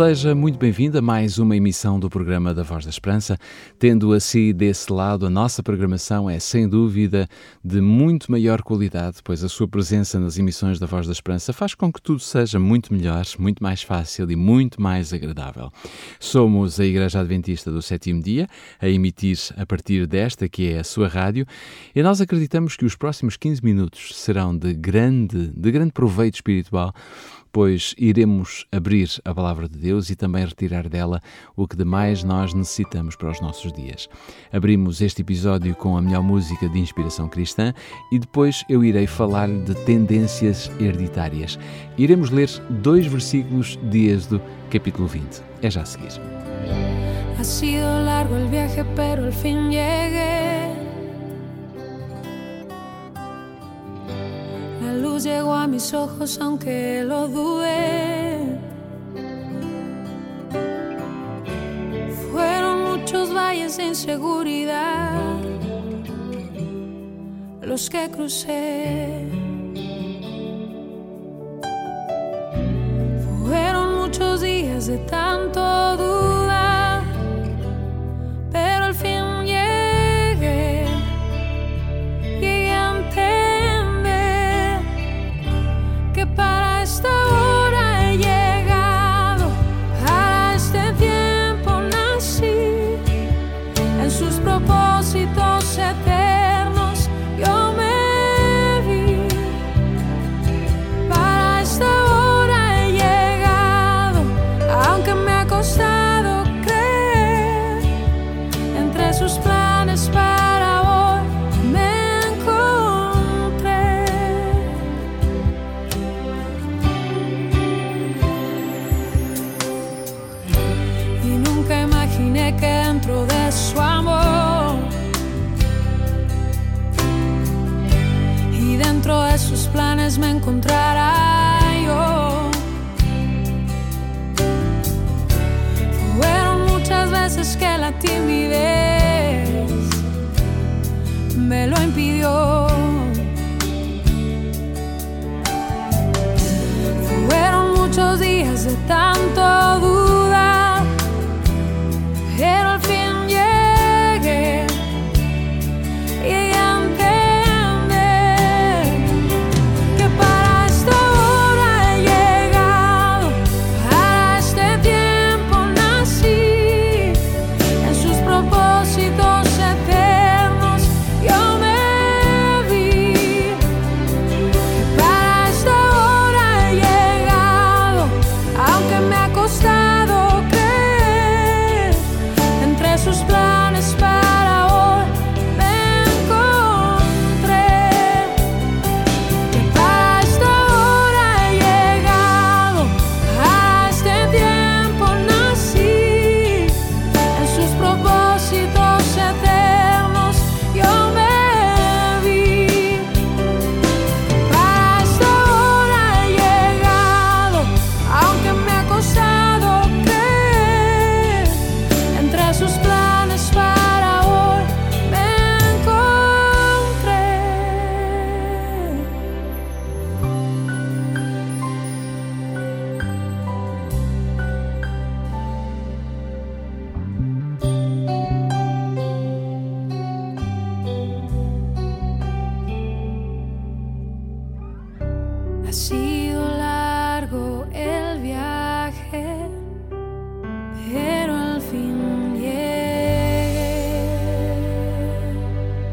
Seja muito bem-vindo a mais uma emissão do programa da Voz da Esperança. Tendo assim desse lado, a nossa programação é sem dúvida de muito maior qualidade, pois a sua presença nas emissões da Voz da Esperança faz com que tudo seja muito melhor, muito mais fácil e muito mais agradável. Somos a Igreja Adventista do Sétimo Dia, a emitir a partir desta que é a sua rádio, e nós acreditamos que os próximos 15 minutos serão de grande, de grande proveito espiritual pois iremos abrir a palavra de Deus e também retirar dela o que de mais nós necessitamos para os nossos dias. Abrimos este episódio com a melhor música de inspiração cristã e depois eu irei falar-lhe de tendências hereditárias. Iremos ler dois versículos de Êxodo, capítulo 20. É já a seguir. Ha sido largo el viaje, pero al fin llegué. Luz llegó a mis ojos aunque lo dudé. Fueron muchos valles de inseguridad los que crucé. Fueron muchos días de tanto duda, me encontrará yo. Fueron muchas veces que la timidez me lo impidió. Fueron muchos días de tanto duro.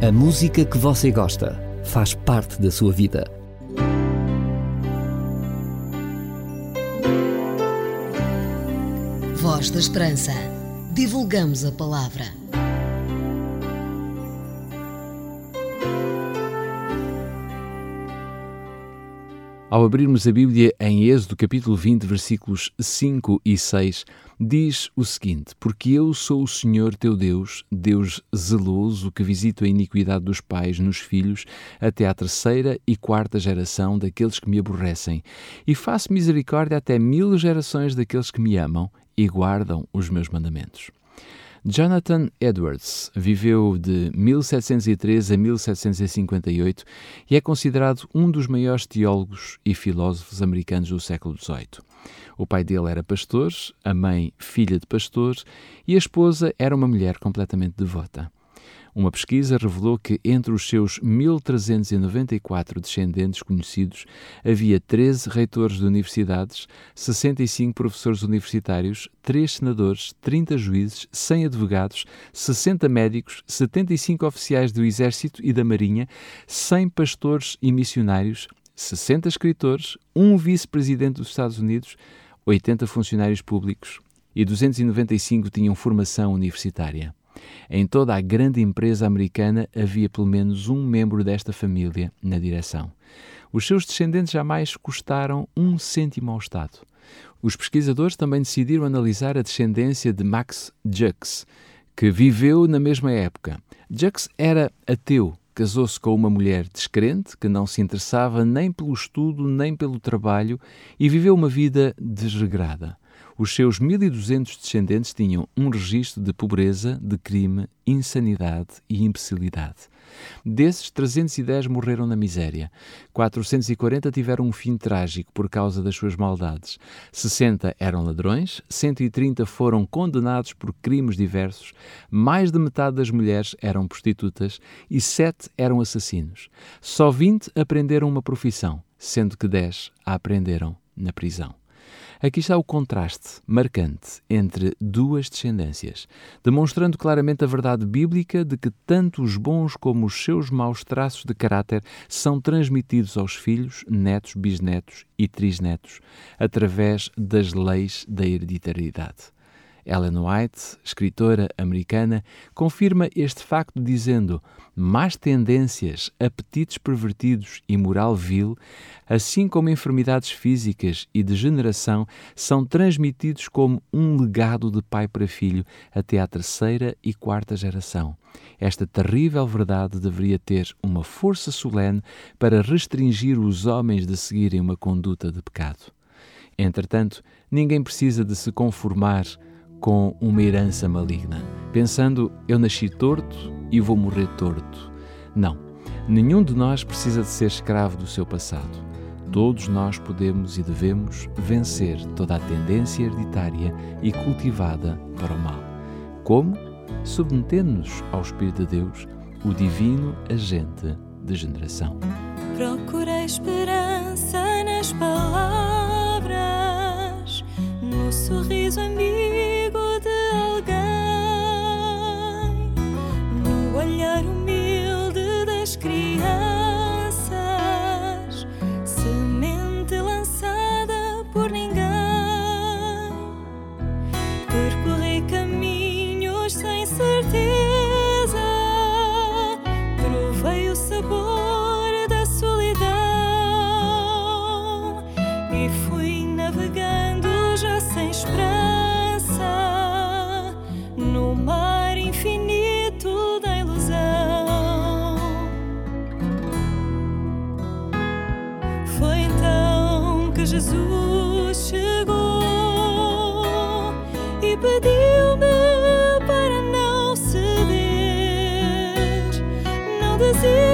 A música que você gosta faz parte da sua vida. Voz da Esperança. Divulgamos a palavra. Ao abrirmos a Bíblia em Êxodo capítulo 20, versículos 5 e 6, diz o seguinte: Porque eu sou o Senhor teu Deus, Deus zeloso, que visito a iniquidade dos pais nos filhos até à terceira e quarta geração daqueles que me aborrecem, e faço misericórdia até mil gerações daqueles que me amam e guardam os meus mandamentos. Jonathan Edwards viveu de 1703 a 1758 e é considerado um dos maiores teólogos e filósofos americanos do século XVIII. O pai dele era pastor, a mãe, filha de pastor, e a esposa era uma mulher completamente devota. Uma pesquisa revelou que entre os seus 1.394 descendentes conhecidos havia 13 reitores de universidades, 65 professores universitários, 3 senadores, 30 juízes, 100 advogados, 60 médicos, 75 oficiais do Exército e da Marinha, 100 pastores e missionários, 60 escritores, um vice-presidente dos Estados Unidos, 80 funcionários públicos e 295 tinham formação universitária. Em toda a grande empresa americana havia pelo menos um membro desta família na direção. Os seus descendentes jamais custaram um cêntimo ao Estado. Os pesquisadores também decidiram analisar a descendência de Max Jux, que viveu na mesma época. Jux era ateu, casou-se com uma mulher descrente que não se interessava nem pelo estudo nem pelo trabalho e viveu uma vida desregrada. Os seus 1.200 descendentes tinham um registro de pobreza, de crime, insanidade e imbecilidade. Desses, 310 morreram na miséria, 440 tiveram um fim trágico por causa das suas maldades, 60 eram ladrões, 130 foram condenados por crimes diversos, mais de metade das mulheres eram prostitutas e 7 eram assassinos. Só 20 aprenderam uma profissão, sendo que 10 a aprenderam na prisão. Aqui está o contraste marcante entre duas descendências, demonstrando claramente a verdade bíblica de que tanto os bons como os seus maus traços de caráter são transmitidos aos filhos, netos, bisnetos e trisnetos, através das leis da hereditariedade. Ellen White, escritora americana, confirma este facto dizendo: más tendências, apetites pervertidos e moral vil, assim como enfermidades físicas e degeneração, são transmitidos como um legado de pai para filho até à terceira e quarta geração. Esta terrível verdade deveria ter uma força solene para restringir os homens de seguirem uma conduta de pecado. Entretanto, ninguém precisa de se conformar com uma herança maligna, pensando eu nasci torto e vou morrer torto. Não, nenhum de nós precisa de ser escravo do seu passado. Todos nós podemos e devemos vencer toda a tendência hereditária e cultivada para o mal. Como? Submetendo-nos ao Espírito de Deus, o divino agente de generação. Procurei esperança nas palavras, no sorriso amigo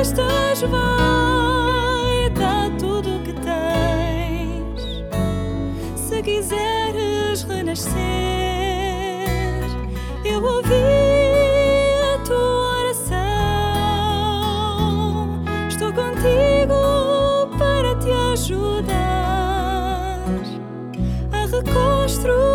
desistas, vai, dá tudo o que tens. Se quiseres renascer, eu ouvi. certeza que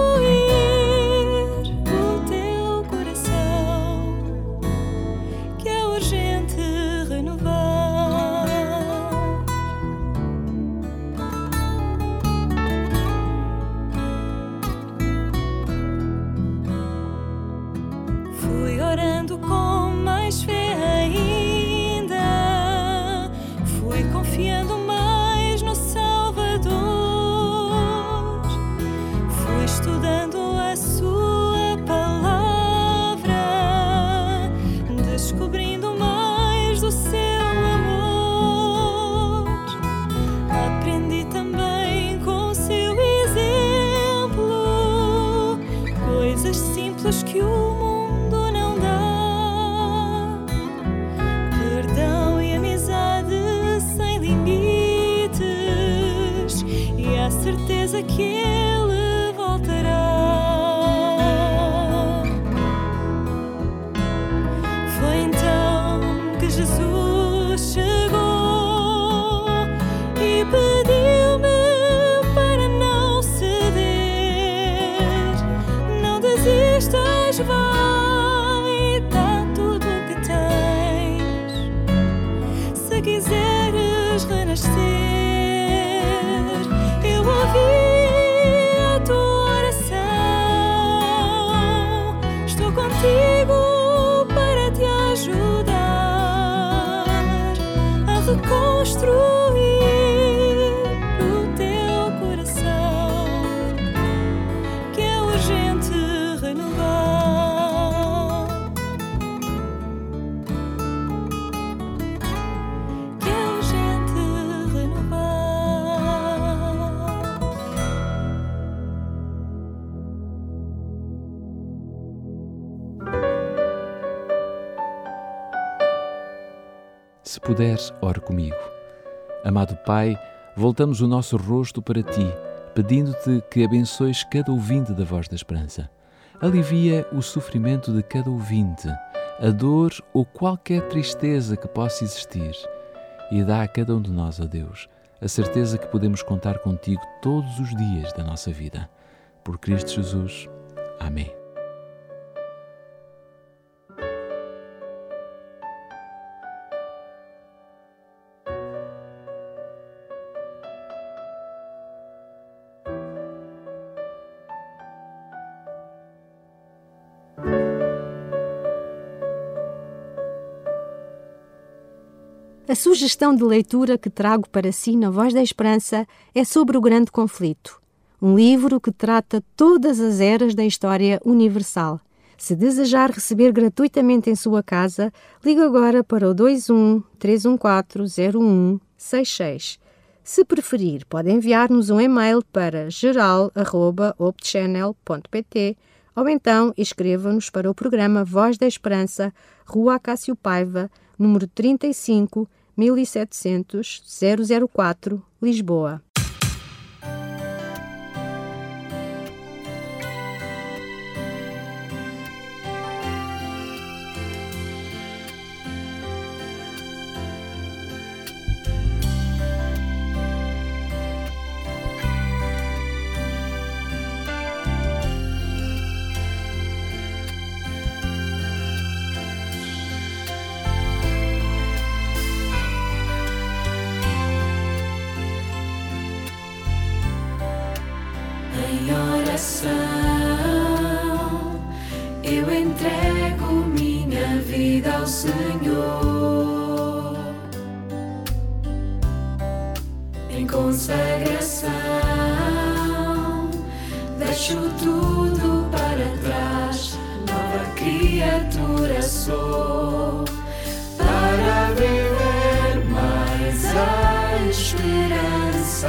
puderes, ore comigo. Amado Pai, voltamos o nosso rosto para ti, pedindo-te que abençoes cada ouvinte da Voz da Esperança. Alivia o sofrimento de cada ouvinte, a dor ou qualquer tristeza que possa existir, e dá a cada um de nós, ó Deus, a certeza que podemos contar contigo todos os dias da nossa vida. Por Cristo Jesus. Amém. A sugestão de leitura que trago para si na Voz da Esperança é sobre o Grande Conflito, um livro que trata todas as eras da história universal. Se desejar receber gratuitamente em sua casa, ligue agora para o 21 314 0166. Se preferir, pode enviar-nos um e-mail para geral.opchannel.pt ou então escreva-nos para o programa Voz da Esperança, Rua Acácio Paiva, número 35, 1700 004, Lisboa. Consagração. Deixo tudo para trás, nova criatura sou. Para viver mais a esperança,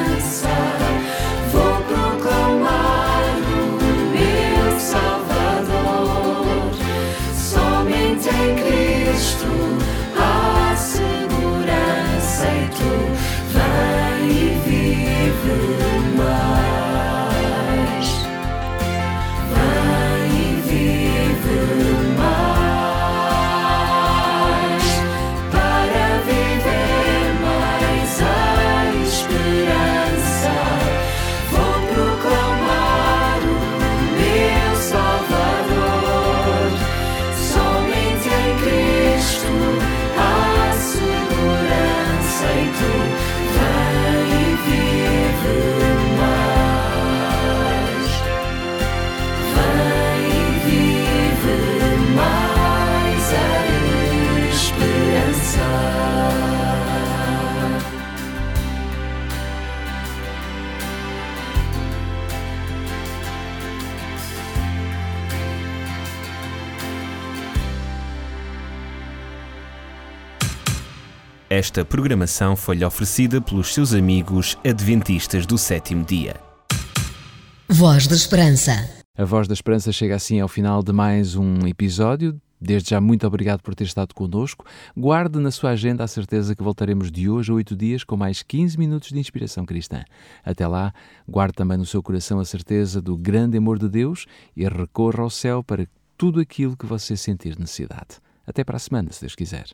Esta programação foi-lhe oferecida pelos seus amigos adventistas do sétimo dia. Voz da Esperança. A Voz da Esperança chega assim ao final de mais um episódio. Desde já, muito obrigado por ter estado connosco. Guarde na sua agenda a certeza que voltaremos de hoje a oito dias com mais 15 minutos de inspiração cristã. Até lá, guarde também no seu coração a certeza do grande amor de Deus e recorra ao céu para tudo aquilo que você sentir necessidade. Até para a semana, se Deus quiser.